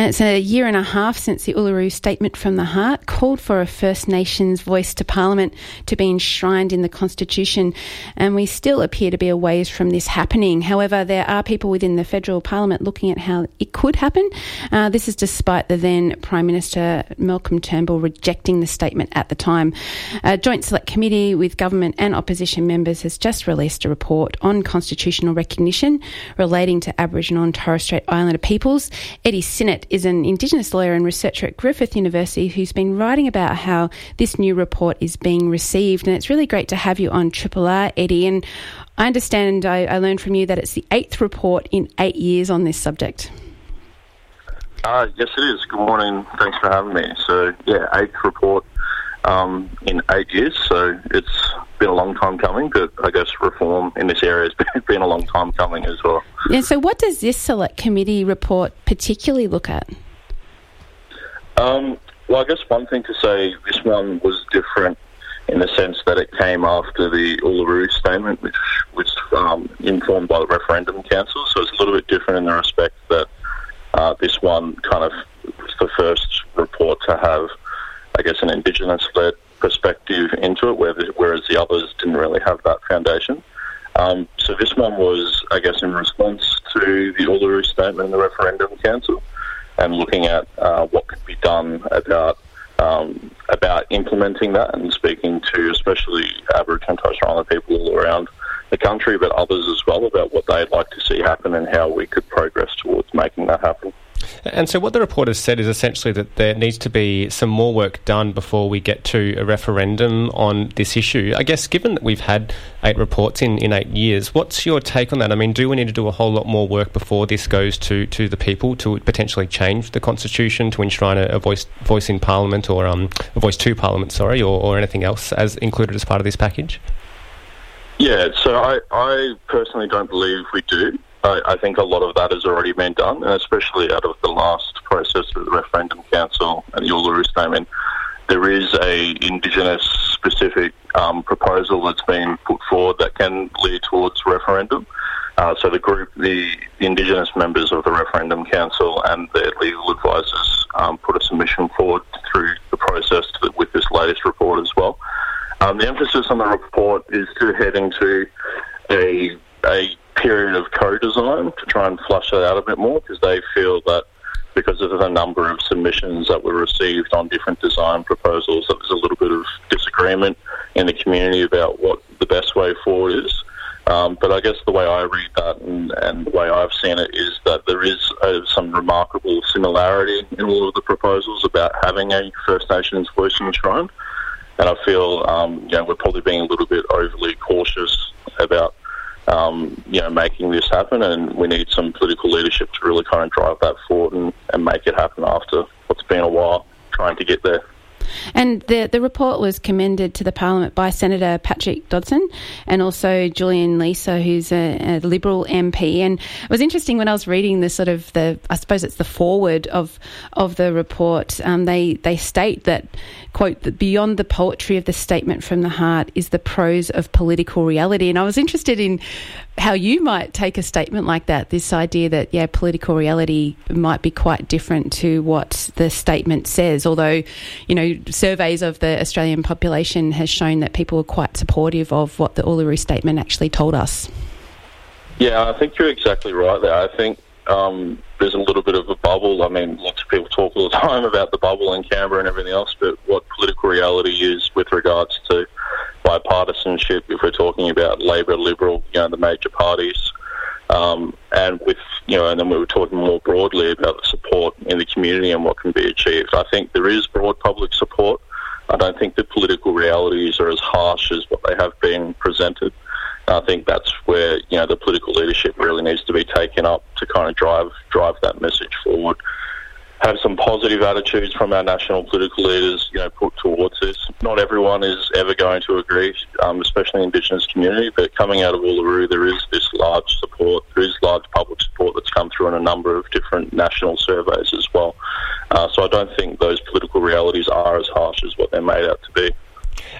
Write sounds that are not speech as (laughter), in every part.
And it's a year and a half since the Uluru Statement from the Heart called for a First Nations voice to Parliament to be enshrined in the Constitution. And we still appear to be a ways from this happening. However, there are people within the federal parliament looking at how it could happen. Uh, this is despite the then Prime Minister Malcolm Turnbull rejecting the statement at the time. A joint select committee with government and opposition members has just released a report on constitutional recognition relating to Aboriginal and Torres Strait Islander peoples. Eddie Synot is an Indigenous lawyer and researcher at Griffith University who's been writing about how this new report is being received. And it's really great to have you on Triple R, Eddie. And I understand, I, I learned from you that it's the eighth report in eight years on this subject. Uh, yes, it is. Good morning. Thanks for having me. So, yeah, eighth report um, in eight years. So it's been a long time coming, but I guess reform in this area has (laughs) been a long time coming as well. Yeah, so what does this select committee report particularly look at? Um, well, I guess one thing to say, this one was different in the sense that it came after the Uluru Statement, which was um, informed by the Referendum Council. So it's a little bit different in the respect that uh, this one kind of was the first report to have, I guess, an Indigenous-led into it, whereas the others didn't really have that foundation. Um, so this one was, I guess, in response to the Uluru Statement and the Referendum Council, and looking at uh, what could be done about um, about implementing that, and speaking to especially Aboriginal and Torres Strait Islander people all around the country, but others as well, about what they'd like to see happen and how we could progress towards making that happen. And so, what the report has said is essentially that there needs to be some more work done before we get to a referendum on this issue. I guess, given that we've had eight reports in, in eight years, what's your take on that? I mean, do we need to do a whole lot more work before this goes to, to the people to potentially change the constitution to enshrine a, a voice voice in Parliament or um, a voice to Parliament, sorry, or, or anything else as included as part of this package? Yeah, so I, I personally don't believe we do. I, I, think a lot of that has already been done, and especially out of the last process of the Referendum Council and the Uluru Statement, there is a Indigenous specific um, proposal that's been put forward that can lead towards referendum. Uh, so the group, the, Indigenous members of the Referendum Council and their legal advisors um, put a submission forward through the process with this latest report as well. Um, the emphasis on the report is to head into a, a to try and flush that out a bit more because they feel that because of the number of submissions that were received on different design proposals, that there's a little bit of disagreement in the community about what the best way forward is. Um, but I guess the way I read that and, and, the way I've seen it is that there is uh, some remarkable similarity in all of the proposals about having a First Nations voice enshrined. And I feel, um, you know, we're probably being a little bit overly cautious about um, you know, making this happen, and we need some political leadership to really kind of drive that forward and, and make it happen after what's been a while trying to get there. And the, the report was commended to the Parliament by Senator Patrick Dodson and also Julian Leeser, who's a, a, Liberal MP. And it was interesting when I was reading the sort of the, I suppose it's the forward of of the report. Um, they they state that quote that beyond the poetry of the statement from the heart is the prose of political reality. And I was interested in how you might take a statement like that. This idea that yeah, political reality might be quite different to what the statement says. Although, you know, surveys of the Australian population has shown that people are quite supportive of what the Uluru Statement actually told us. Yeah, I think you're exactly right there. I think um, there's a little bit of a bubble. I mean, lots of people talk all the (laughs) time about the bubble in Canberra and everything else, but what political reality is with regards to bipartisanship, if we're talking about Labor, Liberal, you know, the major parties, um, and with you know, and then we were talking more broadly about the support in the community and what can be achieved. I think there is broad public support. I don't think the political realities are as harsh as what they have been presented. I think that's where you know the political leadership really needs to be taken up to kind of drive drive that message forward have some positive attitudes from our national political leaders, you know, put towards this. Not everyone is ever going to agree, um, especially Indigenous community, but coming out of Uluru, there is this large support, there is large public support that's come through in a number of different national surveys as well. Uh, so I don't think those political realities are as harsh as what they're made out to be.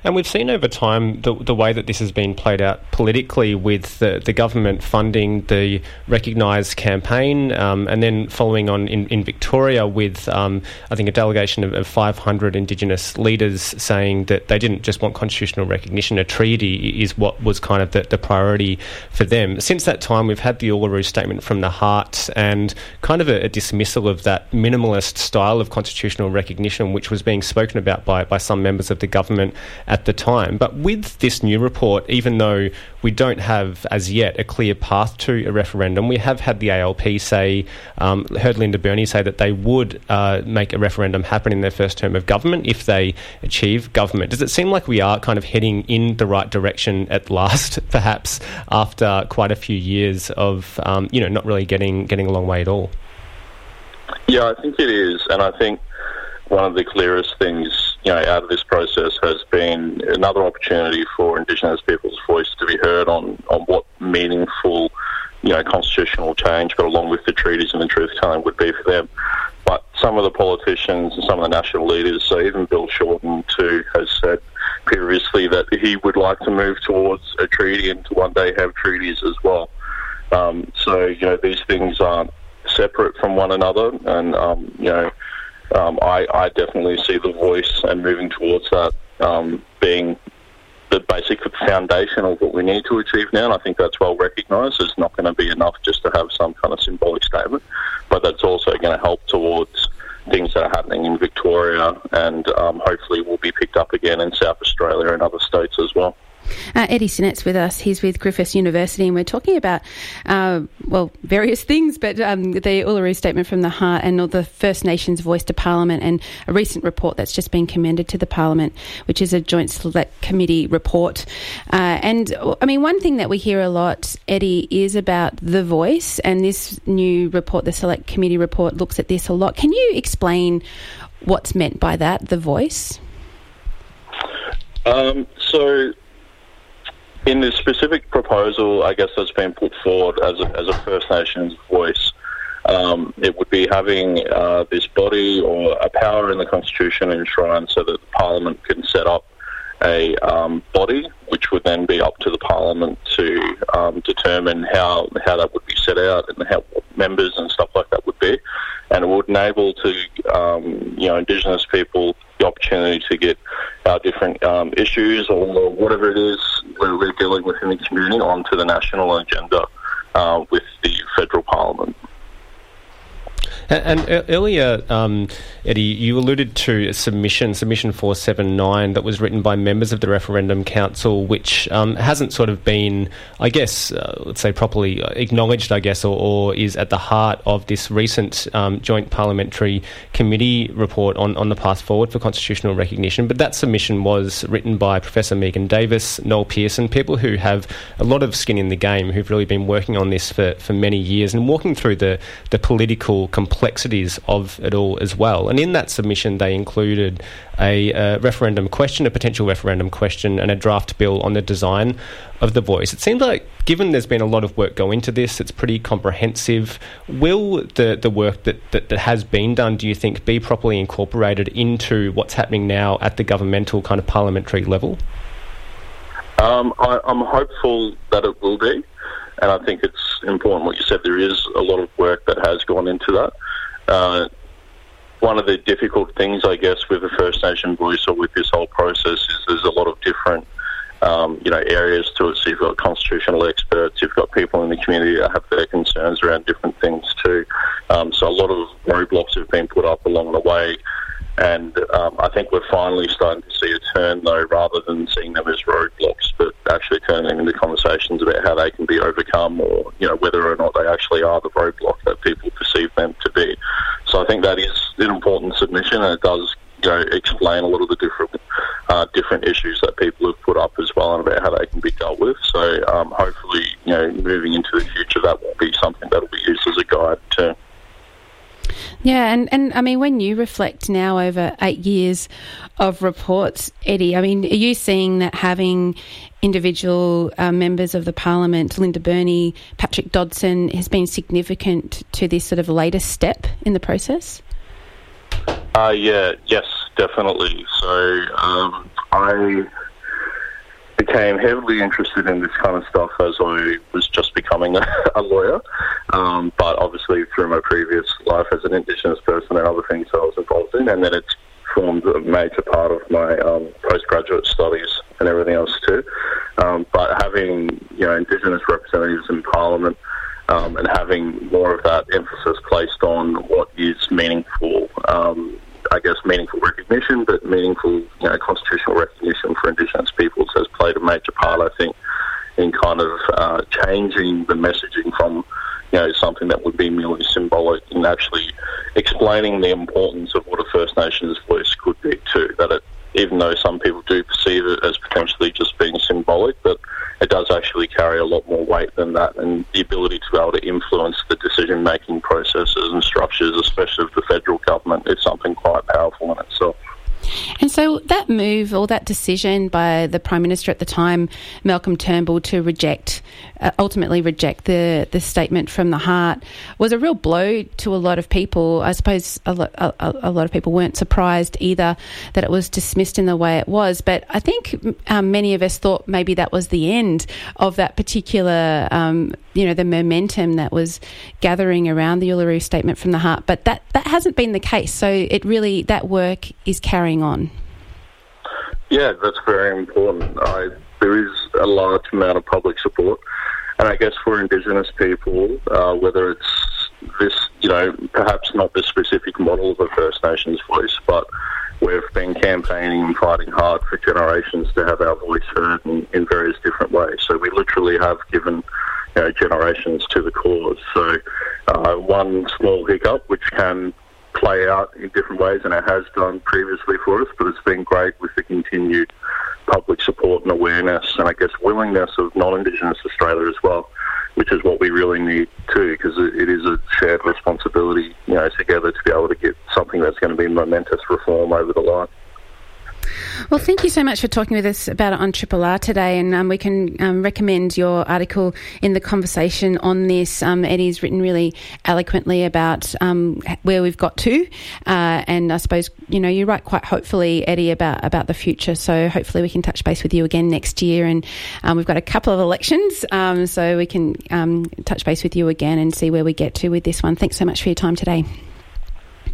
And we've seen over time the, the way that this has been played out politically with the, the government funding the recognised campaign um, and then following on in, in Victoria with, um, I think, a delegation of, of 500 Indigenous leaders saying that they didn't just want constitutional recognition, a treaty is what was kind of the, the priority for them. Since that time, we've had the Uluru Statement from the Heart and kind of a, a dismissal of that minimalist style of constitutional recognition, which was being spoken about by, by some members of the government at the time. But with this new report, even though we don't have as yet a clear path to a referendum, we have had the ALP say, um, heard Linda Burney say that they would uh, make a referendum happen in their first term of government if they achieve government. Does it seem like we are kind of heading in the right direction at last, (laughs) perhaps after quite a few years of um, you know not really getting getting a long way at all? Yeah, I think it is, and I think one of the clearest things you know, out of this process has been another opportunity for Indigenous people's voice to be heard on, on what meaningful, you know, constitutional change, but along with the treaties and the truth telling would be for them. But some of the politicians and some of the national leaders, so even Bill Shorten too, has said previously that he would like to move towards a treaty and to one day have treaties as well. Um, so, you know, these things aren't separate from one another, and um, you know, um, I, I, definitely see the voice and moving towards that um, being the basic foundation of what we need to achieve now. And I think that's well recognised. It's not going to be enough just to have some kind of symbolic statement, but that's also going to help towards things that are happening in Victoria and um, hopefully will be picked up again in South Australia and other states as well. Uh, Eddie Synot's with us. He's with Griffith University, and we're talking about, uh, well, various (laughs) things, but um, the Uluru Statement from the Heart and the First Nations Voice to Parliament, and a recent report that's just been commended to the Parliament, which is a Joint Select Committee report. Uh, and I mean, one thing that we hear a lot, Eddie, is about the voice, and this new report, the Select Committee report, looks at this a lot. Can you explain what's meant by that, the voice? Um, so in the specific proposal, I guess that's been put forward as a, as a First Nations voice, um, it would be having uh, this body or a power in the Constitution enshrined so that Parliament can set up a um, body, which would then be up to the Parliament to um, determine how how that would be set out and how members and stuff like that would be, and it would enable to um, you know Indigenous people the opportunity to get our different um, issues or whatever it is we're dealing with in the community onto the national agenda uh, with the federal parliament. And, and earlier, um, Eddie, you alluded to a submission, submission 479, that was written by members of the Referendum Council, which um, hasn't sort of been, I guess, uh, let's say properly acknowledged, I guess, or, or is at the heart of this recent um, Joint Parliamentary Committee report on, on the path forward for constitutional recognition. But that submission was written by Professor Megan Davis, Noel Pearson, people who have a lot of skin in the game, who've really been working on this for, for many years and walking through the, the political complexity complexities of it all as well. And in that submission, they included a, a referendum question, a potential referendum question, and a draft bill on the design of the voice. It seems like, given there's been a lot of work go into this, it's pretty comprehensive. Will the, the work that, that, that has been done, do you think, be properly incorporated into what's happening now at the governmental kind of parliamentary level? Um, I, I'm hopeful that it will be and I think it's important what you said. There is a lot of work that has gone into that. Uh, one of the difficult things, I guess, with the First Nation voice or with this whole process is there's a lot of different, um, you know, areas to it. So you've got constitutional experts, you've got people in the community that have their concerns around different things too. Um, so a lot of roadblocks have been put up along the way. And um, I think we're finally starting to see a turn, though, rather than seeing them as roadblocks, but actually turning them into conversations about how they can be overcome, or you know whether or not they actually are the roadblock that people perceive them to be. So I think that is an important submission, and it does you know explain a lot of the different uh, different issues that people have put up as well, and about how they can be dealt with. So um, hopefully, you know, moving into the future, that will be something that will be used as a guide too. Yeah, and, and I mean, when you reflect now over eight years of reports, Eddie, I mean, are you seeing that having individual uh, members of the parliament, Linda Burney, Patrick Dodson, has been significant to this sort of latest step in the process? Uh, yeah, yes, definitely. So um, I became heavily interested in this kind of stuff as I was just becoming (laughs) a, a lawyer. Um, but obviously, through my previous life as an Indigenous person and other things I was involved in, and then it's formed a major part of my um, postgraduate studies and everything else too. Um, but having you know Indigenous representatives in Parliament um, and having more of that emphasis placed on what is meaningful um, I guess, meaningful recognition, but meaningful, you know, constitutional recognition for Indigenous peoples has played a major part, I think, in kind of uh, changing the messaging from, you know, something that would be merely symbolic and actually explaining the importance of what a First Nations voice could be too. That it, even though some people do perceive it as potentially just being symbolic, but it does actually carry a lot more weight than that, and the ability to be able to influence the decision making processes and structures, especially of the federal government, is something quite powerful in itself. And so that move or that decision by the Prime Minister at the time, Malcolm Turnbull, to reject, uh, ultimately reject the, the statement from the heart, was a real blow to a lot of people. I suppose a, lo- a, a lot of people weren't surprised either that it was dismissed in the way it was. But I think um, many of us thought maybe that was the end of that particular, um, you know, the momentum that was gathering around the Uluru Statement from the Heart. But that, that hasn't been the case. So it really, that work is carrying on? Yeah, that's very important. I, there is a large amount of public support, and I guess for Indigenous people, uh, whether it's this, you know, perhaps not the specific model of a First Nations voice, but we've been campaigning and fighting hard for generations to have our voice heard in, in various different ways. So we literally have given you know, generations to the cause. So uh, one small hiccup, which can play out in different ways, and it has done previously for us. But it's been great with the continued public support and awareness, and I guess willingness of non-Indigenous Australia as well, which is what we really need too, because it is a shared responsibility, you know, together to be able to get something that's going to be momentous reform over the line. Well, thank you so much for talking with us about it on Triple R today, and um, we can um, recommend your article in the conversation on this. Um, Eddie's written really eloquently about um, where we've got to, uh, and I suppose you know you write quite hopefully, Eddie, about about the future. So hopefully we can touch base with you again next year, and um, we've got a couple of elections, um, so we can touch base with you again and see where we get to with this one. Thanks so much for your time today.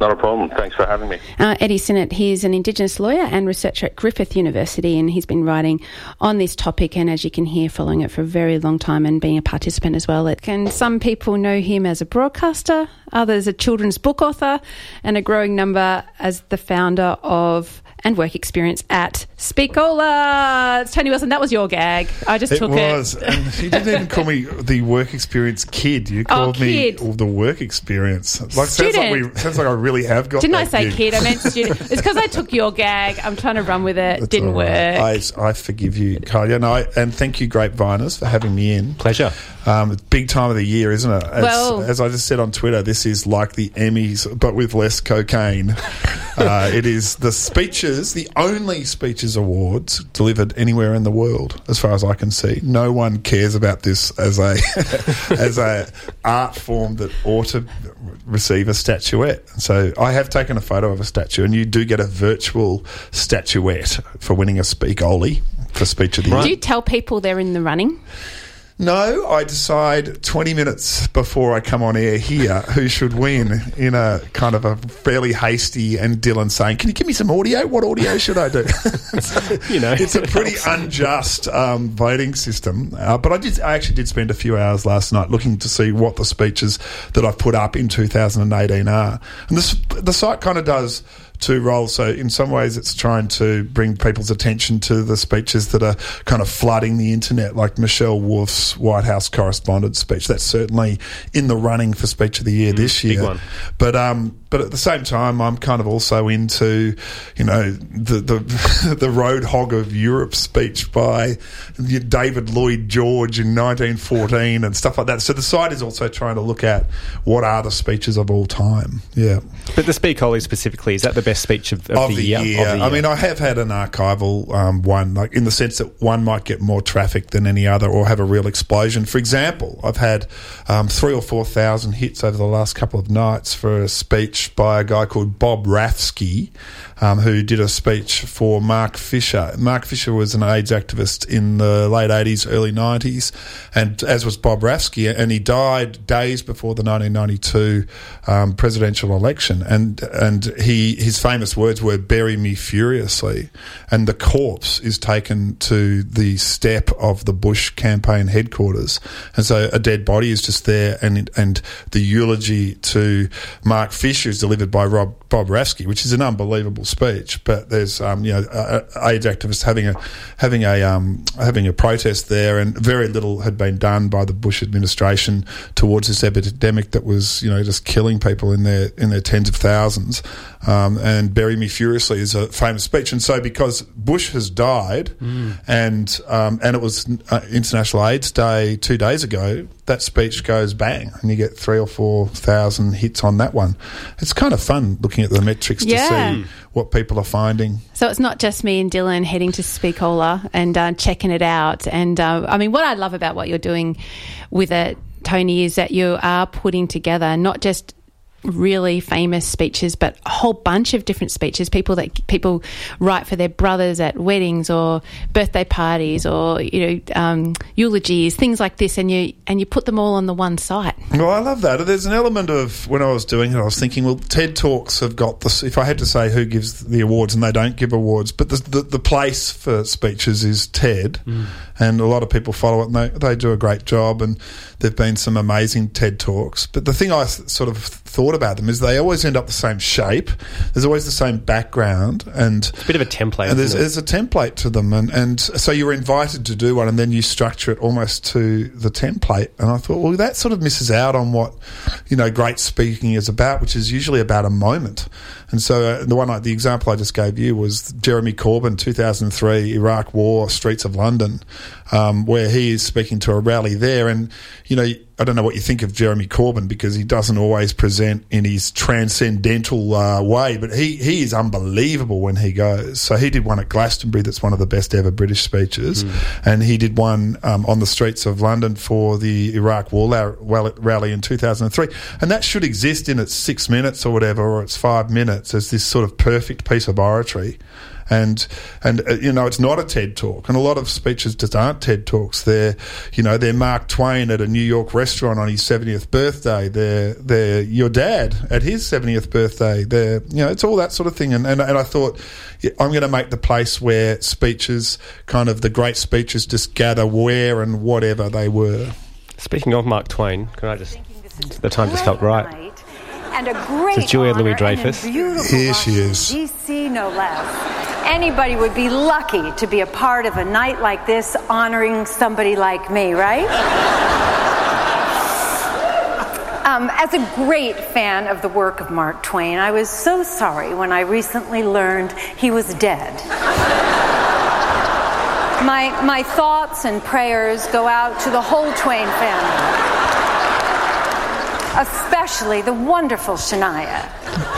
Not a problem. Thanks for having me. Uh, Eddie Synot, he's an Indigenous lawyer and researcher at Griffith University, and he's been writing on this topic, and as you can hear, following it for a very long time and being a participant as well. Can, some people know him as a broadcaster, others a children's book author, and a growing number as the founder of and work experience at Speakola. It's Tony Wilson. That was your gag. I just it took was. it. and you didn't even call me the work experience kid. You oh, called oh, me the work experience. Like student. sounds like we sounds like I really have got. Didn't I say gig. kid? I meant (laughs) student. it's because I took your gag. I'm trying to run with it. That's Didn't work. I, I forgive you, Carly. And, I, and thank you, Grapeviners, for having me in. Pleasure. Um, big time of the year, isn't it? As, well, as I just said on Twitter, this is like the Emmys, but with less cocaine. (laughs) uh, it is the speeches, the only speeches awards delivered anywhere in the world, as far as I can see. No one cares about this as a (laughs) as a art form that ought to receive a statuette. So I have taken a photo of a statue, and you do get a virtual statuette for winning a Speakoli for speech of the year. Do you tell people they're in the running? No, I decide 20 minutes before I come on air here who should win in a kind of a fairly hasty and Dylan saying, Can you give me some audio? What audio should I do? so (laughs) you know, it's a pretty unjust um, voting system. Uh, but I did, I actually did spend a few hours last night looking to see what the speeches that I've put up in 2018 are. And this, the site kind of does two roles. So in some ways, it's trying to bring people's attention to the speeches that are kind of flooding the internet, like Michelle Wolf's White House correspondent speech. That's certainly in the running for Speech of the Year mm, this year. But um, but at the same time, I'm kind of also into, you know, the the, (laughs) the road hog of Europe speech by David Lloyd George in 1914 and stuff like that. So the site is also trying to look at what are the speeches of all time. Yeah. But the Speakoli specifically is that the best speech of, of, of, the, the year? year? Of the year? I mean, I have had an archival um, one, like in the sense that one might get more traffic than any other, or have a real explosion. For example, I've had um, three or four thousand hits over the last couple of nights for a speech by a guy called Bob Rafsky, um, who did a speech for Mark Fisher. Mark Fisher was an AIDS activist in the late 80s, early 90s, and as was Bob Rafsky, and he died days before the 1992 um, presidential election. And and he his famous words were "Bury me furiously," and the corpse is taken to the step of the Bush campaign headquarters, and so a dead body is just there, and and the eulogy to Mark Fisher is delivered by Rob Bob Rafsky, which is an unbelievable speech. But there's um, you know AIDS activists having a having a um, having a protest there, and very little had been done by the Bush administration towards this epidemic that was you know just killing people in their in their tens of thousands. Um, and "Bury Me Furiously" is a famous speech, and so because Bush has died, mm. and um, and it was uh, International AIDS Day two days ago, that speech goes bang, and you get three or four thousand hits on that one. It's kind of fun looking at the metrics yeah. to see what people are finding. So it's not just me and Dylan heading to Speakola and uh, checking it out. And uh, I mean, what I love about what you're doing with it, Tony, is that you are putting together not just really famous speeches, but a whole bunch of different speeches. People that people write for their brothers at weddings or birthday parties or you know um, eulogies, things like this, and you and you put them all on the one site. Well, I love that. There's an element of when I was doing it, I was thinking, well, TED Talks have got this. If I had to say who gives the awards, and they don't give awards, but the the, the place for speeches is TED, mm. and a lot of people follow it, and they they do a great job, and there've been some amazing TED Talks. But the thing I sort of thought about them is they always end up the same shape. There's always the same background, and it's a bit of a template. There's, there's, a template to them, and, and so you're invited to do one, and then you structure it almost to the template. And I thought, well, that sort of misses out on what you know great speaking is about, which is usually about a moment. And so uh, the one, the example I just gave you was Jeremy Corbyn, 2003 Iraq War, streets of London, um, where he is speaking to a rally there. And you know, I don't know what you think of Jeremy Corbyn because he doesn't always present in his transcendental uh, way, but he, he is unbelievable when he goes. So he did one at Glastonbury that's one of the best ever British speeches, mm. and he did one um, on the streets of London for the Iraq War rally in 2003. And that should exist in its six minutes or whatever, or its five minutes as this sort of perfect piece of oratory and and uh, you know it's not a TED talk, and a lot of speeches just aren't TED talks. They're you know they're Mark Twain at a New York restaurant on his seventieth birthday. They're they're your dad at his seventieth birthday. They're you know it's all that sort of thing. And and, and I thought I'm going to make the place where speeches, kind of the great speeches, just gather where and whatever they were. Speaking of Mark Twain, can I just the time just felt right and a great so Julia Louis Dreyfus. Here she is. DC, no less. Anybody would be lucky to be a part of a night like this, honoring somebody like me, right? Um, as a great fan of the work of Mark Twain, I was so sorry when I recently learned he was dead. my, my thoughts and prayers go out to the whole Twain family especially the wonderful Shania.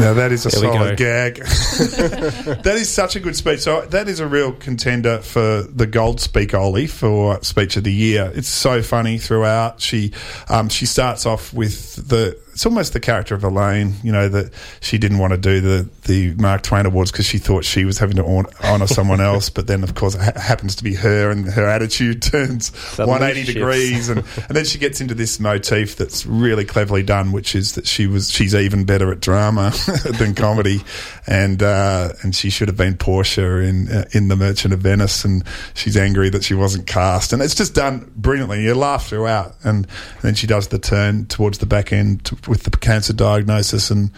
Now that is a there solid gag. (laughs) (laughs) that is such a good speech. So that is a real contender for the Gold Speakoli for Speech of the Year. It's so funny throughout. She um, she starts off with the it's almost the character of Elaine, you know, that she didn't want to do the, the Mark Twain Awards because she thought she was having to honour someone (laughs) else. But then, of course, it ha- happens to be her, and her attitude turns Suddenly 180 shifts. degrees. And, and then she gets into this motif that's really cleverly done, which is that she was she's even better at drama (laughs) than comedy. And uh, and she should have been Portia in uh, in The Merchant of Venice, and she's angry that she wasn't cast. And it's just done brilliantly. You laugh throughout. And, and then she does the turn towards the back end. To, with the cancer diagnosis and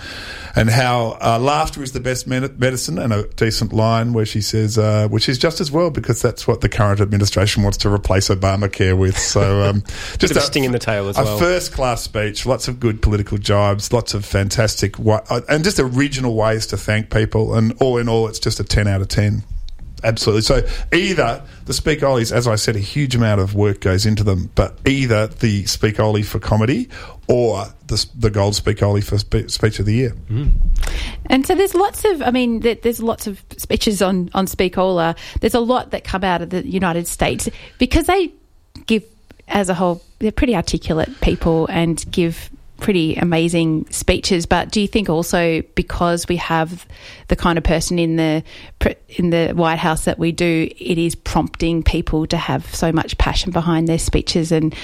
and how uh, laughter is the best medicine and a decent line where she says, uh, which is just as well because that's what the current administration wants to replace Obamacare with. So um, (laughs) just a, sting in the tail as a well. A first class speech, lots of good political jibes, lots of fantastic wa- uh, and just original ways to thank people. And all in all, it's just a ten out of ten absolutely. So either the Speakolis, as I said, a huge amount of work goes into them, but either the Speakoli for comedy or the, the Gold Speakoli for spe- Speech of the Year. Mm. And so there's lots of, I mean, there's lots of speeches on, on Speakola. There's a lot that come out of the United States because they give, as a whole, they're pretty articulate people and give pretty amazing speeches. But do you think also because we have the kind of person in the in the White House that we do, it is prompting people to have so much passion behind their speeches and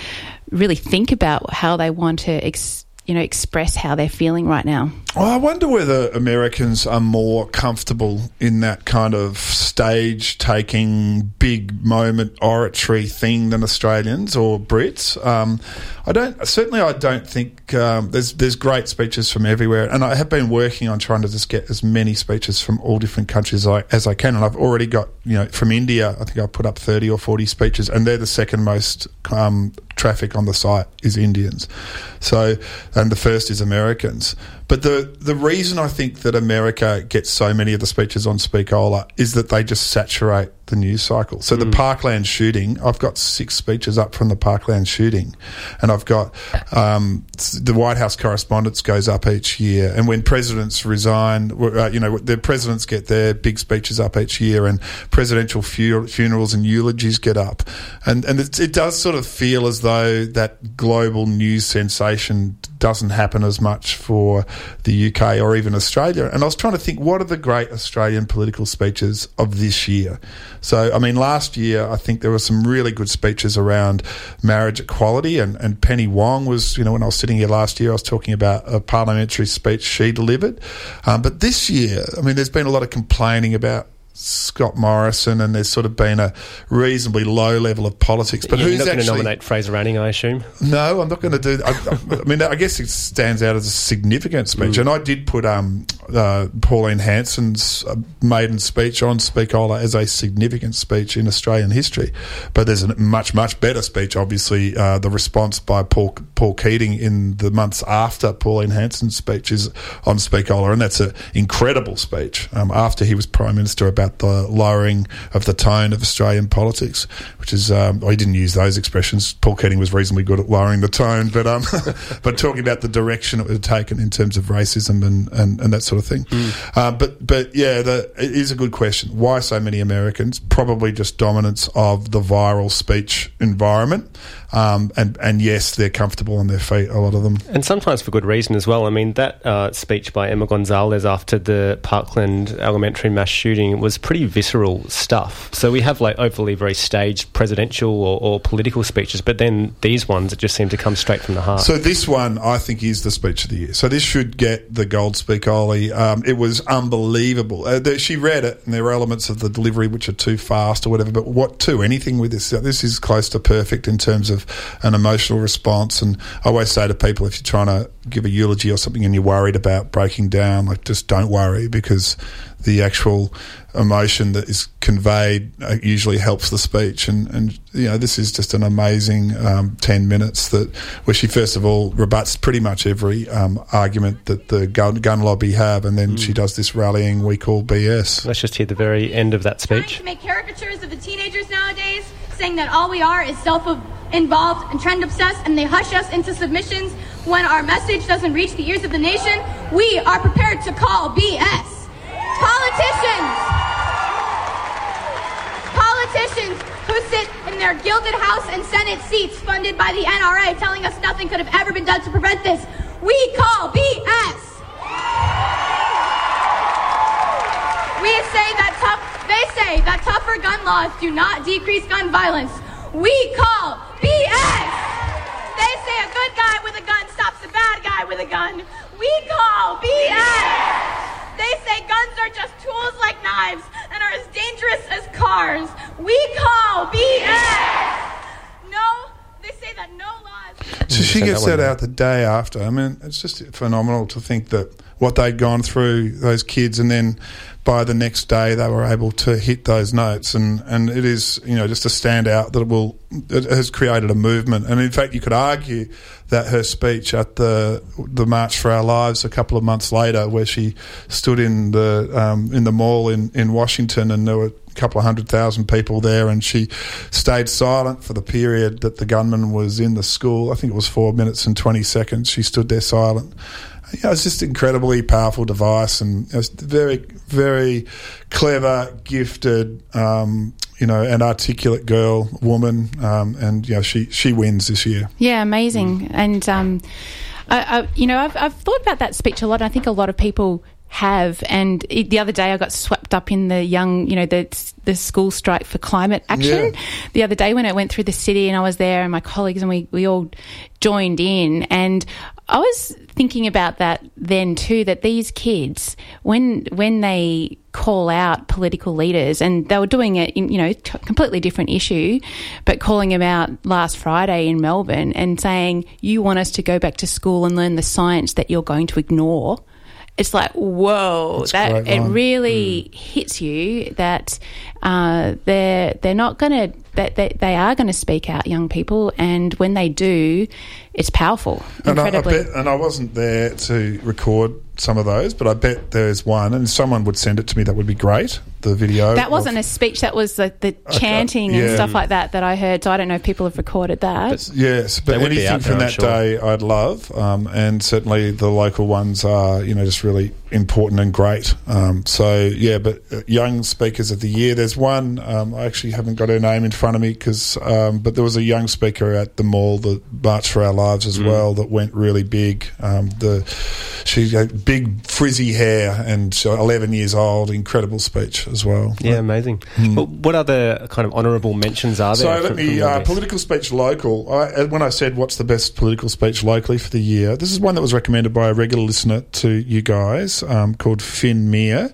really think about how they want to. Ex- you know, express how they're feeling right now. Well, I wonder whether Americans are more comfortable in that kind of stage taking, big moment oratory thing than Australians or Brits. Um, I don't. Certainly, I don't think um, there's there's great speeches from everywhere, and I have been working on trying to just get as many speeches from all different countries as I, as I can. And I've already got you know from India. I think I put up thirty or forty speeches, and they're the second most um, traffic on the site is Indians. So, and the first is Americans. But the the reason I think that America gets so many of the speeches on Speakola is that they just saturate the news cycle. So mm. the Parkland shooting, I've got six speeches up from the Parkland shooting, and I've got um, the White House correspondence goes up each year, and when presidents resign, uh, you know, the presidents get their big speeches up each year, and presidential fu- funerals and eulogies get up, and and it, it does sort of feel as though that global news sensation doesn't happen as much for the UK or even Australia. And I was trying to think, what are the great Australian political speeches of this year? So, I mean, last year, I think there were some really good speeches around marriage equality. And, and Penny Wong was, you know, when I was sitting here last year, I was talking about a parliamentary speech she delivered. Um, but this year, I mean, there's been a lot of complaining about Scott Morrison, and there's sort of been a reasonably low level of politics. But You're who's not going to nominate Fraser Anning, I assume? No, I'm not going to do. I, I, mean, I guess it stands out as a significant speech, mm. and I did put um, uh, Pauline Hanson's uh, maiden speech on Speakola as a significant speech in Australian history. But there's a much much better speech, obviously. Uh, the response by Paul Paul Keating in the months after Pauline Hanson's speech is on Speakola, and that's an incredible speech um, after he was prime minister about the lowering of the tone of Australian politics, which is um, I didn't use those expressions. Paul Keating was reasonably good at lowering the tone, but um, (laughs) but talking about the direction it had taken in terms of racism and, and, and that sort of thing. Mm. Uh, but but yeah, the, it is a good question. Why so many Americans? Probably just dominance of the viral speech environment. Um, and and yes, they're comfortable on their feet. A lot of them, and sometimes for good reason as well. I mean, that uh, speech by Emma Gonzalez after the Parkland elementary mass shooting was pretty visceral stuff. So we have like overly very staged presidential or, or political speeches, but then these ones it just seem to come straight from the heart. So this one, I think, is the speech of the year. So this should get the gold Speakola. Um, it was unbelievable. Uh, she read it, and there were elements of the delivery which are too fast or whatever. But what to anything with this? This is close to perfect in terms of of an emotional response. And I always say to people, if you're trying to give a eulogy or something and you're worried about breaking down, like just don't worry because the actual emotion that is conveyed uh, usually helps the speech. And, and you know, this is just an amazing um, 10 minutes that where she first of all rebuts pretty much every um, argument that the gun, gun lobby have, and then mm. she does this rallying we call BS. Let's just hear the very end of that speech. Trying to make caricatures of the teenagers nowadays, saying that all we are is self involved and trend obsessed, and they hush us into submissions when our message doesn't reach the ears of the nation, we are prepared to call BS. Politicians, politicians who sit in their gilded House and Senate seats funded by the NRA telling us nothing could have ever been done to prevent this, we call BS. We say that tough, they say that tougher gun laws do not decrease gun violence. We call BS! They say a good guy with a gun stops a bad guy with a gun. We call BS! They say guns are just tools like knives and are as dangerous as cars. We call BS! No, they say that no laws. So she gets that out the day after. I mean, it's just phenomenal to think that what they'd gone through, those kids, and then by the next day they were able to hit those notes. And, and it is you know just a standout that it will it has created a movement. And in fact you could argue that her speech at the the March for Our Lives a couple of months later where she stood in the um, in the mall in, in Washington and there were a couple of hundred thousand people there and she stayed silent for the period that the gunman was in the school. I think it was four minutes and 20 seconds she stood there silent you know, it's just an incredibly powerful device and it's very, very clever, gifted, um, you know, an articulate girl, woman, um, and you know, she she wins this year. Yeah, amazing. Mm. And um, I, I, you know, I've, I've thought about that speech a lot. I think a lot of people have. And it, the other day, I got swept up in the young, you know, the the school strike for climate action. Yeah. The other day when I went through the city and I was there, and my colleagues and we we all joined in, and I was thinking about that then too. That these kids, when when they call out political leaders, and they were doing it in you know t- completely different issue, but calling them out last Friday in Melbourne and saying you want us to go back to school and learn the science that you're going to ignore it's like whoa That's that it really hits you that uh, they're they're not going to that they, they are going to speak out young people and when they do it's powerful And I, I bet, and I wasn't there to record some of those, but I bet there's one, and if someone would send it to me, that would be great. The video. that wasn't of- a speech that was the, the chanting and yeah. stuff like that that I heard so I don't know if people have recorded that Yes, but They would be anything out there, from that sure. day I'd love, um, and certainly the local ones are, you know, just really important and great. Um, so yeah, but uh, young speakers of the year. There's one um, I actually haven't got her name in front of me because, um, but there was a young speaker at the mall, the March for Our Lives as well, that went really big. Um, the she had big frizzy hair and she- 11 years old, incredible speech as well. Yeah, amazing. But what other kind of honourable mentions are there? So let me uh, political speech local. I, uh, when I said what's the best political speech locally for the year, this is one that was recommended by a regular listener to you guys um, called Finn Meir,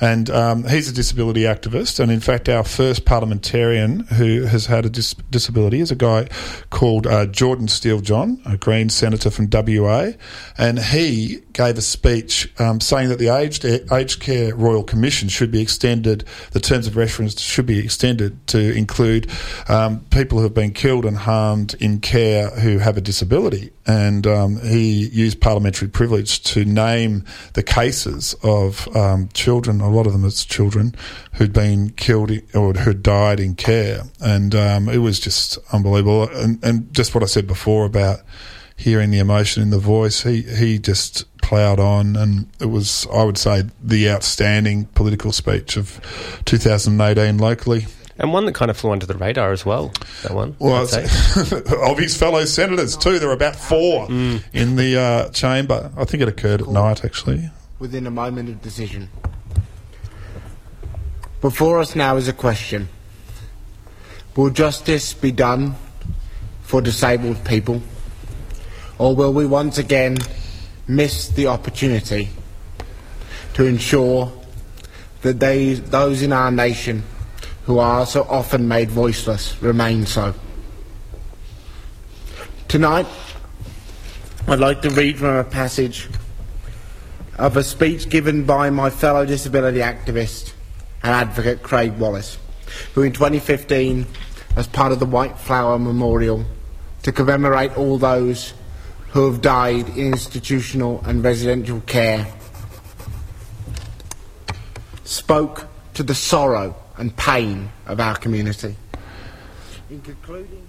and um, he's a disability activist. And in fact, our first parliamentarian who has had a dis- disability is a guy called uh, Jordan Steele John, a Green senator from WA, and he gave a speech um, saying that the aged aged care royal commission should be extended. The terms of reference should be extended to include um, people who have been killed and harmed in care who have a disability. And um, he used parliamentary privilege to name the cases of um, children, a lot of them as children, who'd been killed or who'd died in care. And um, it was just unbelievable. And, and just what I said before about hearing the emotion in the voice, he, he just ploughed on. And it was, I would say, the outstanding political speech of 2018 locally. and one that kind of flew under the radar as well. That one. Well, I'd say. it's- (laughs) of his fellow senators too. There were about four in the uh, chamber. I think it occurred at night, actually. within a moment of decision. Before us now is a question Will justice be done for disabled people? Or will we once again miss the opportunity to ensure that they, those in our nation who are so often made voiceless remain so? Tonight, I'd like to read from a passage of a speech given by my fellow disability activist and advocate Craig Wallace, who in 2015, as part of the White Flower Memorial, to commemorate all those who have died in institutional and residential care, spoke to the sorrow and pain of our community. In concluding,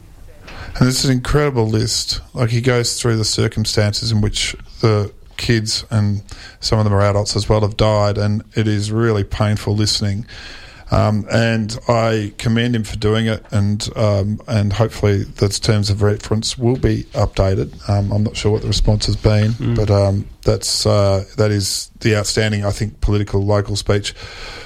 And this is an incredible list. Like he goes through the circumstances in which the kids and some of them are adults as well have died, and it is really painful listening. Um, and I commend him for doing it, and um, and hopefully those terms of reference will be updated. Um, I'm not sure what the response has been, but um, that's uh, that is the outstanding, I think, political local speech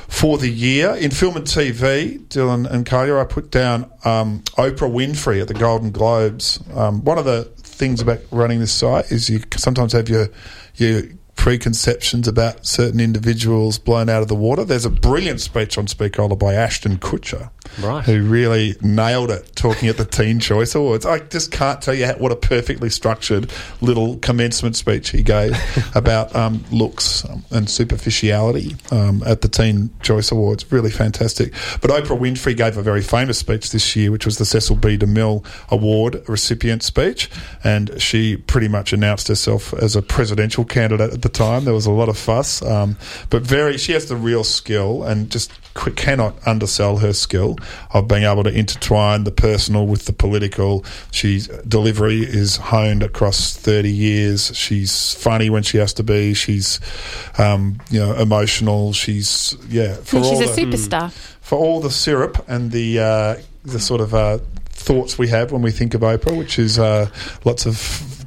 for the year in film and TV. Dylan and Kulja, I put down um, Oprah Winfrey at the Golden Globes. Um, one of the things about running this site is you sometimes have your your preconceptions about certain individuals blown out of the water. There's a brilliant speech on Speakola by Ashton Kutcher, Right. who really nailed it talking at the Teen Choice Awards. I just can't tell you what a perfectly structured little commencement speech he gave (laughs) about um, looks and superficiality um, at the Teen Choice Awards. Really fantastic. But Oprah Winfrey gave a very famous speech this year, which was the Cecil B. DeMille Award recipient speech, and she pretty much announced herself as a presidential candidate at the time. There was a lot of fuss, um, but very she has the real skill and just cannot undersell her skill of being able to intertwine the personal with the political. She's delivery is honed across thirty years. She's funny when she has to be. She's um, you know emotional. She's yeah. For And she's all a the, superstar for all the syrup and the uh, the sort of uh, thoughts we have when we think of Oprah, which is uh, lots of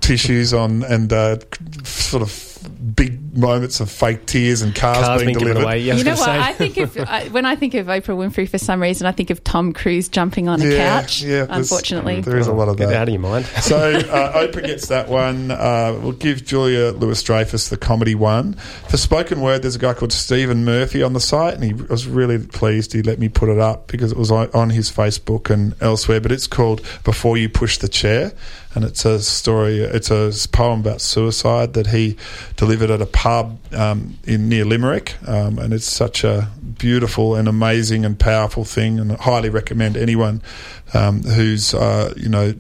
tissues on and uh, sort of big moments of fake tears and cars, Cars being being delivered. away. Yeah, I You know what? say. I think if I, when I think of Oprah Winfrey, for some reason, I think of Tom Cruise jumping on a Yeah, couch. yeah, unfortunately, There is a lot of that. Get that. out of your mind. so uh, Oprah gets that one. Uh, we'll give Julia Louis Dreyfus the comedy one. For spoken word, there's a guy called Stephen Murphy on the site, and he was really pleased he let me put it up because it was on on his Facebook and elsewhere. But it's called "Before You Push the Chair," and it's a story. It's a poem about suicide that he delivered at a pub um, in near Limerick, um, and it's such a beautiful and amazing and powerful thing, and I highly recommend anyone um, who's uh, you know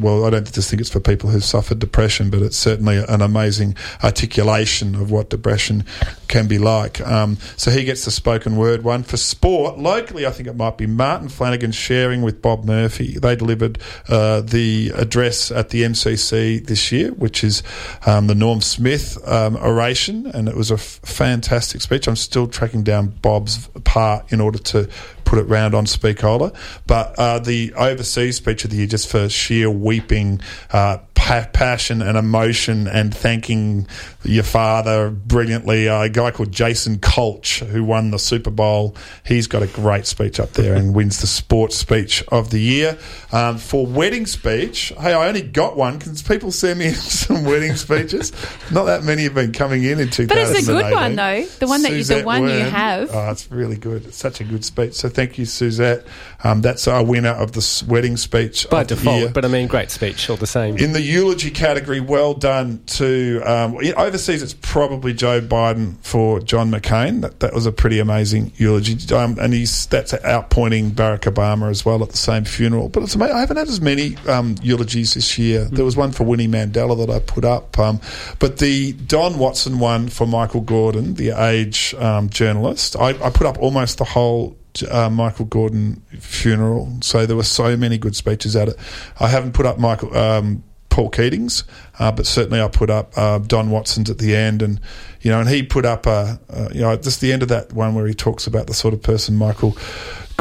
well I don't just think it's for people who've suffered depression but it's certainly an amazing articulation of what depression can be like. Um, so he gets the spoken word one for sport. Locally I think it might be Martin Flanagan sharing with Bob Murphy. They delivered uh, the address at the MCC this year which is um, the Norm Smith um, oration and it was a f- fantastic speech. I'm still tracking down Bob's part in order to put it round on Speakola. But uh, the overseas speech of the year, just for sheer weeping, uh, pa- passion and emotion, and thanking your father brilliantly, uh, a guy called Jason Kelce, who won the Super Bowl. He's got a great speech up there and wins the sports speech of the year. Um, for wedding speech, hey, I only got one. because people send me (laughs) some wedding speeches? Not that many have been coming in in 2018. But it's a good one, though. The one that you- the Suzette one you have. Oh, it's really good. It's such a good speech. So thank you, Suzette. Um, that's our winner of the wedding speech By default, but I mean, great speech all the same. In the eulogy category, well done to um, overseas. It's probably Joe Biden for John McCain. That, that was a pretty amazing eulogy, um, and he's that's outpointing Barack Obama as well at the same funeral. But it's amazing. I haven't had as many um, eulogies this year. There was one for Winnie Mandela that I put up, um, but the Don Watson one for Michael Gordon, the Age um, journalist. I, I put up almost the whole uh, Michael Gordon funeral. So there were so many good speeches at it. I haven't put up Michael um, Paul Keating's, uh, but certainly I put up uh, Don Watson's at the end, and you know, and he put up uh, you know just the end of that one where he talks about the sort of person Michael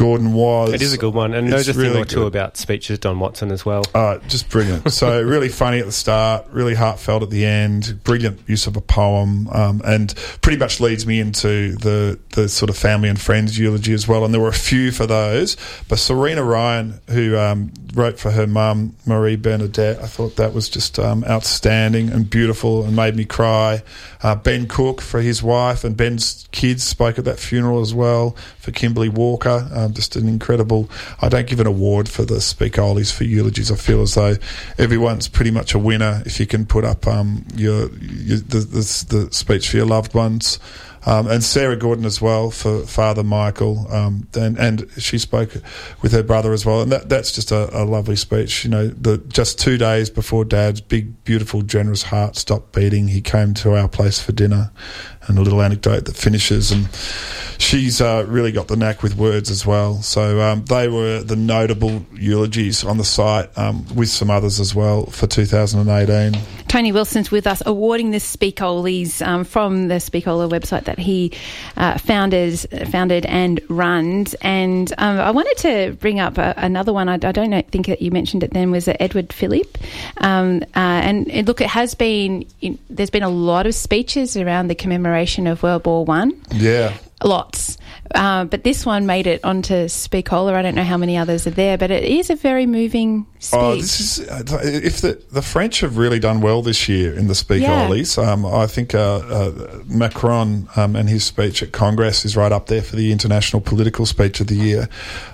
Gordon was. It is a good one, and knows It's a thing really or two good. about speeches, Don Watson as well. Uh, just brilliant. So (laughs) really funny at the start, really heartfelt at the end. Brilliant use of a poem, um, and pretty much leads me into the the sort of family and friends eulogy as well. And there were a few for those, but Serena Ryan, who um, wrote for her mum Marie Bernadette, I thought that was just um, outstanding and beautiful and made me cry. Uh, ben Cook for his wife and Ben's kids spoke at that funeral as well. For Kimberly Walker, um, just an incredible. I don't give an award for the speakolies for eulogies. I feel as though everyone's pretty much a winner if you can put up um, your, your the, the, the speech for your loved ones. Um, and Sarah Gordon as well for Father Michael, um, and and she spoke with her brother as well, and that that's just a, a lovely speech. You know, the just two days before Dad's big, beautiful, generous heart stopped beating, he came to our place for dinner, and a little anecdote that finishes, and she's uh, really got the knack with words as well. So um, they were the notable eulogies on the site, um, with some others as well for 2018. Tony Wilson's with us, awarding the Speakolies um, from the Speakola website that he uh, founded, founded and runs. And um, I wanted to bring up a, another one. I, I don't know, think that you mentioned it then. Was it Edward Philip? Um, uh, and look, it has been. There's been a lot of speeches around the commemoration of World War One. Yeah. Lots. Uh, but this one made it onto Speakola. I don't know how many others are there, but it is a very moving speech. Oh, this is uh, if the the French have really done well this year in the speakolies. Um, I think uh, uh, Macron um, and his speech at Congress is right up there for the international political speech of the year.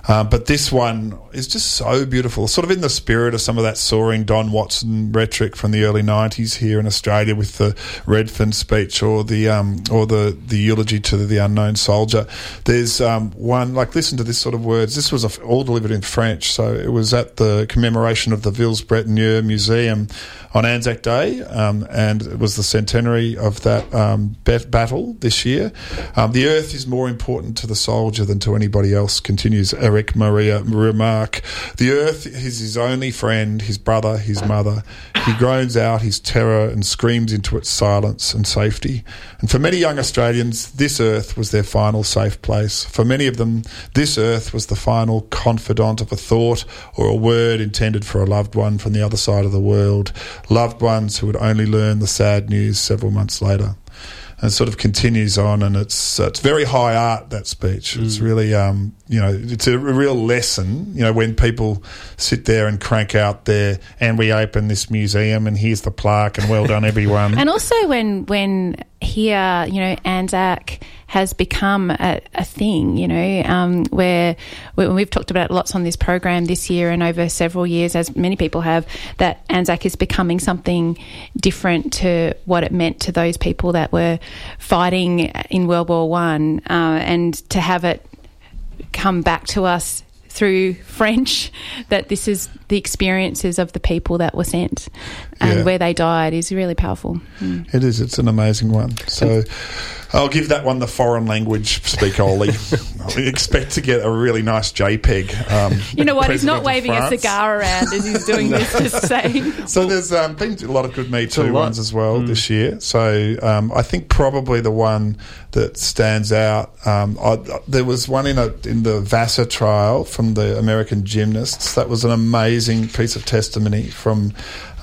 Uh, but this one is just so beautiful, sort of in the spirit of some of that soaring Don Watson rhetoric from the early '90s here in Australia with the Redfern speech or the um, or the the eulogy to the unknown soldier. There's um, one like listen to this sort of words. This was all delivered in French, so it was at the commemoration of the Villers-Bretonneux Museum on Anzac Day, um, and it was the centenary of that um, battle this year. Um, the earth is more important to the soldier than to anybody else. Continues Erich Maria Remarque. The earth is his only friend, his brother, his mother. He groans out his terror and screams into its silence and safety. And for many young Australians, this earth was their final safe place. For many of them, this earth was the final confidant of a thought or a word intended for a loved one from the other side of the world, loved ones who would only learn the sad news several months later and sort of continues on, and it's it's very high art that speech. Mm. It's really um, you know it's a real lesson. You know when people sit there and crank out there, and we open this museum, and here's the plaque, and well done everyone. (laughs) and also when when here you know Anzac has become a, a thing, you know, um, where, where we've talked about lots on this program this year and over several years, as many people have, that Anzac is becoming something different to what it meant to those people that were fighting in World War One, uh, and to have it come back to us through French that this is the experiences of the people that were sent and yeah. where they died is really powerful. Mm. It is. It's an amazing one. So. I'll give that one the foreign language speak only. (laughs) I expect to get a really nice JPEG. Um, you know what? He's not waving a cigar around as he's doing (laughs) no. this, just saying. So there's um, been a lot of good Me Too ones as well mm. this year. So um, I think probably the one that stands out. Um, I, there was one in a, in the Nassar trial from the American gymnasts. That was an amazing piece of testimony from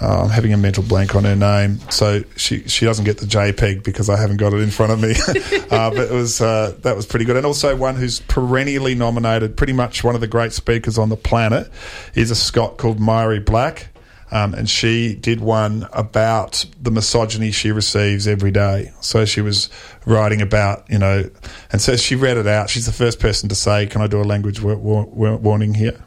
I'm having a mental blank on her name, so she she doesn't get the JPEG because I haven't got it in front of me. (laughs) uh, but it was uh, that was pretty good, and also one who's perennially nominated, pretty much one of the great speakers on the planet, is a Scot called Mhairi Black. Um, and she did one about the misogyny she receives every day. So she was writing about, you know, and so she read it out. She's the first person to say, "Can I do a language wa- wa- warning here?"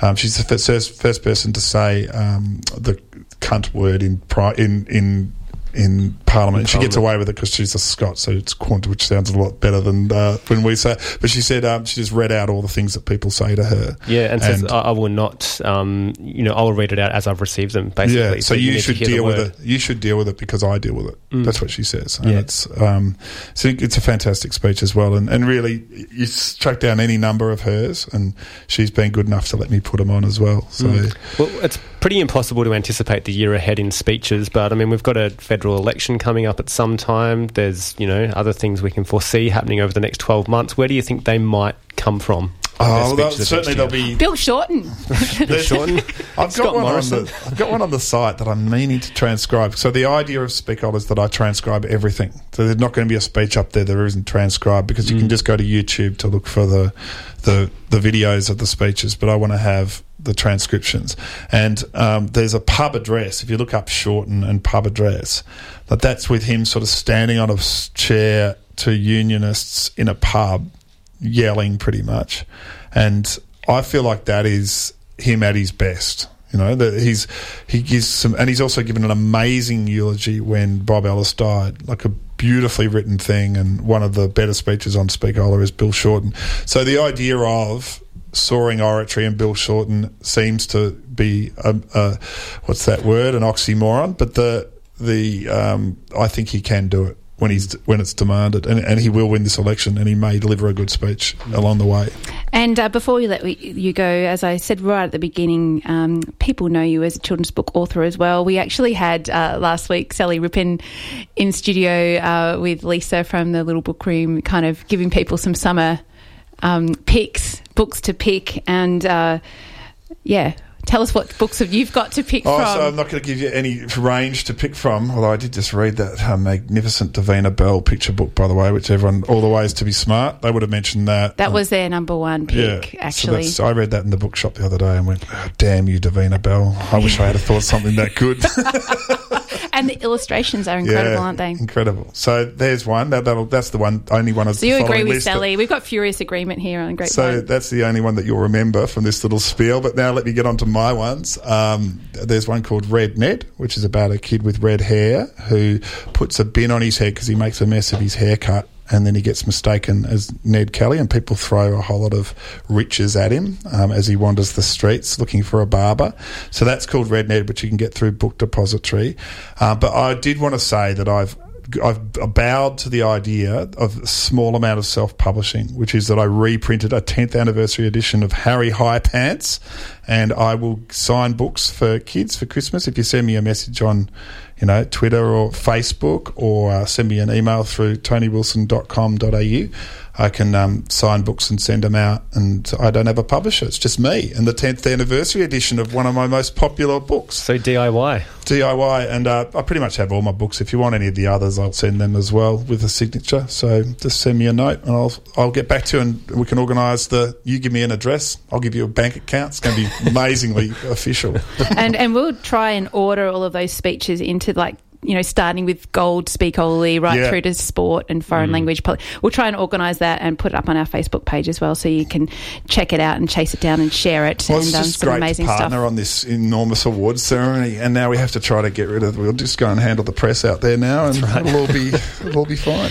Um, she's the first, first person to say um, the cunt word in in in in Parliament. she gets away with it because she's a Scot, so it's quant, which sounds a lot better than uh, when we say. But she said um, she just read out all the things that people say to her. Yeah, and, and says I, I, will not. Um, you know, I will read it out as I've received them. Basically, yeah. So, so you, you should deal with it. You should deal with it because I deal with it. Mm. That's what she says. And yeah. it's um, so it's a fantastic speech as well, and, and really you track down any number of hers, and she's been good enough to let me put them on as well. So mm. well, it's pretty impossible to anticipate the year ahead in speeches, but I mean we've got a federal election coming up at some time. There's, you know, other things we can foresee happening over the next 12 months. Where do you think they might come from? Oh, well, certainly there'll be Bill Shorten. (laughs) (laughs) Bill Shorten. I've got one on the I've got one on the site that I'm meaning to transcribe. So the idea of Speakola is that I transcribe everything. So there's not going to be a speech up there that isn't transcribed because you mm. can just go to YouTube to look for the the the videos of the speeches. But I want to have the transcriptions. And um, there's a pub address. If you look up Shorten and pub address, that that's with him sort of standing on a chair to unionists in a pub, yelling pretty much. And I feel like that is him at his best. You know that he's he gives some, and he's also given an amazing eulogy when Bob Ellis died, like a beautifully written thing, and one of the better speeches on Speakola is Bill Shorten. So the idea of soaring oratory and Bill Shorten seems to be a, a, what's that word? An oxymoron but the the um, I think he can do it when he's when it's demanded and, and he will win this election and he may deliver a good speech along the way. And uh, before we let you go as I said right at the beginning um, people know you as a children's book author as well. We actually had uh, last week Sally Rippin in studio uh, with Lisa from the Little Book Room kind of giving people some summer um, picks, books to pick, and uh, yeah, tell us what books have you've got to pick oh, from. So I'm not going to give you any range to pick from, although I did just read that uh, magnificent Davina Bell picture book, by the way, which everyone, all the ways to be smart, they would have mentioned that. That um, was their number one pick, yeah, actually. So I read that in the bookshop the other day and went, oh, damn you, Davina Bell. I wish I had thought something that good. (laughs) and the illustrations are incredible, yeah, aren't they? Incredible. So there's one. That, that's the one, only one of so you agree with Sally. We've got furious agreement here on Great So that's the only one that you'll remember from this little spiel. But now let me get on to my ones. Um, there's one called Red Ned, which is about a kid with red hair who puts a bin on his head because he makes a mess of his haircut and then he gets mistaken as Ned Kelly, and people throw a whole lot of riches at him um, as he wanders the streets looking for a barber. So that's called Red Ned, which you can get through Book Depository. Uh, but I did want to say that I've I've bowed to the idea of a small amount of self publishing, which is that I reprinted a 10th anniversary edition of Harry High Pants, and I will sign books for kids for Christmas. If you send me a message on, you know, Twitter or Facebook, or uh, send me an email through tonywilson.com.au. I can um, sign books and send them out, and I don't have a publisher. It's just me and the 10th anniversary edition of one of my most popular books. So DIY. DIY, and uh, I pretty much have all my books. If you want any of the others, I'll send them as well with a signature. So just send me a note, and I'll I'll get back to you, and we can organise the. You give me an address, I'll give you a bank account. It's going to be amazingly official. and and we'll try and order all of those speeches into like you know, starting with gold speakoli right Yeah. through to sport and foreign language. We'll try and organise that and put it up on our Facebook page as well, so you can check it out and chase it down and share it. Well, and it's um, just some great amazing to partner stuff. on this enormous awards ceremony, and now we have to try to get rid of. We'll just go and handle the press out there now, and it'll all be it'll all be fine.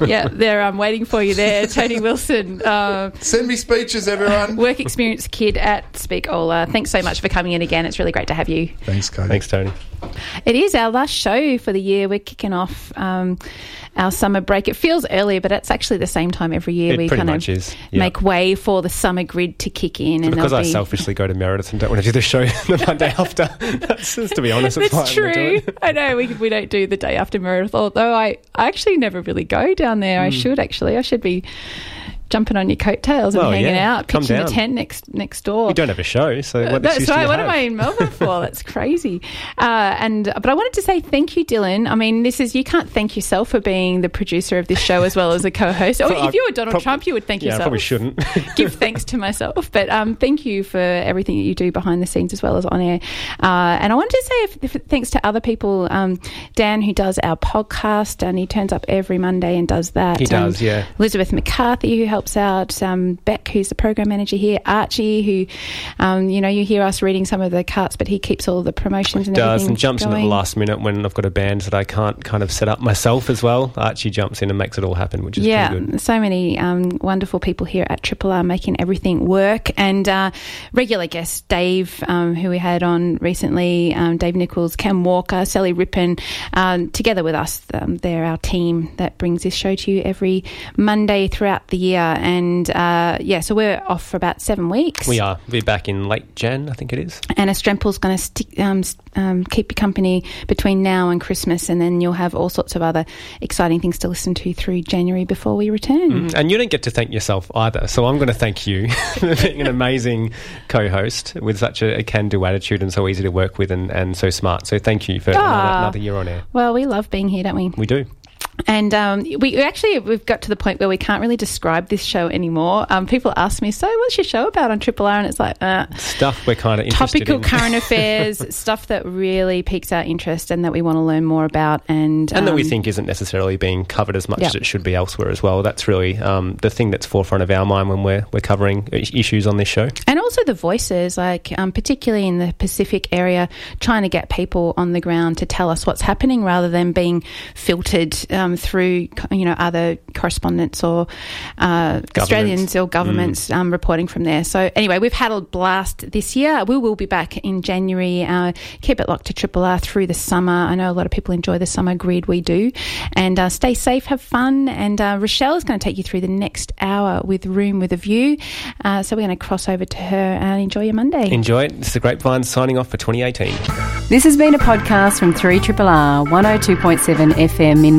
(laughs) yeah, they're um, waiting for you there, Tony Wilson. (laughs) Uh, Send me speeches, everyone. work experience kid at Speakola. Thanks so much for coming in again. It's really great to have you. Thanks, Cody. Thanks, Tony. It is our last show for the year. We're kicking off um, our summer break. It feels earlier, but it's actually the same time every year. It we kind of yeah. make way for the summer grid to kick in, and Because I be. selfishly go to Meredith and don't want to do the show (laughs) the Monday (laughs) after. That's, to be honest, that's, That's I'm gonna do true. I know we, we don't do the day after Meredith, although I, I actually never really go down there. Hmm. I should actually. I should be jumping on your coattails and hanging yeah, out, come pitching down. a tent next next door. You don't have a show, so Uh, That's right. What have? am I in Melbourne for? That's (laughs) crazy. Uh, and but I wanted to say thank you, Dylan. I mean, this is you can't thank yourself for being the producer of this show as well as a co-host. (laughs) Or if you were Donald prob- Trump, you would thank yeah, I yourself. probably shouldn't. (laughs) Give thanks to myself, but um, thank you for everything that you do behind the scenes as well as on air. Uh, and I wanted to say if, if, thanks to other people, um, Dan who does our podcast, and he turns up every Monday and does that. He Um, does, yeah. Elizabeth McCarthy, who helps out, um, Beck, who's the program manager here, Archie, who, um, you know, you hear us reading some of the carts, but he keeps all the promotions and does and jumps in at the last minute when I've got a band that I can't kind of set up myself as well. Archie jumps in and makes it all happen, which is yeah, pretty good. so many um, wonderful people here at Triple R making everything work. And uh, regular guests, Dave, um, who we had on recently, um, Dave Nichols, Cam Walker, Sally Rippin, um, together with us. Um, they're our team that brings this show to you every Monday throughout the year. And uh, yeah, so we're off for about seven weeks. We are. We're back in late Jan, I think it is. Anna Strempel's going to stick, um, um, keep you company between now and Christmas, and then you'll have all sorts of other exciting things to listen to through January before we return. And you don't get to thank yourself either. So I'm going to thank you (laughs) for being an amazing co host with such a, a can do attitude and so easy to work with and, and so smart. So thank you for another, Ah. another year on air. Well, we love being here, don't we? We do. And um, we actually we've got to the point where we can't really describe this show anymore. Um, people ask me, "So, what's your show about on Triple R?" And it's like uh, Stuff we're kind of topical in. current (laughs) affairs, stuff that really piques our interest and that we want to learn more about, and and that we um, think isn't necessarily being covered as much Yeah. as it should be elsewhere as well. That's really um, the thing that's forefront of our mind when we're we're covering issues on this show. and also the voices, like um, particularly in the Pacific area, trying to get people on the ground to tell us what's happening rather than being filtered um, through you know other correspondents or uh, Australians or governments um, reporting from there. So anyway, we've had a blast this year. We will be back in January. Uh, keep it locked to Triple R through the summer. I know a lot of people enjoy the summer grid. We do, and uh, stay safe, have fun. And uh, Rochelle is going to take you through the next hour with Room with a View. Uh, so we're going to cross over to her and enjoy your Monday. Enjoy it. This is the Grapevine signing off for 2018. This has been a podcast from 3 R, 102.7 FM in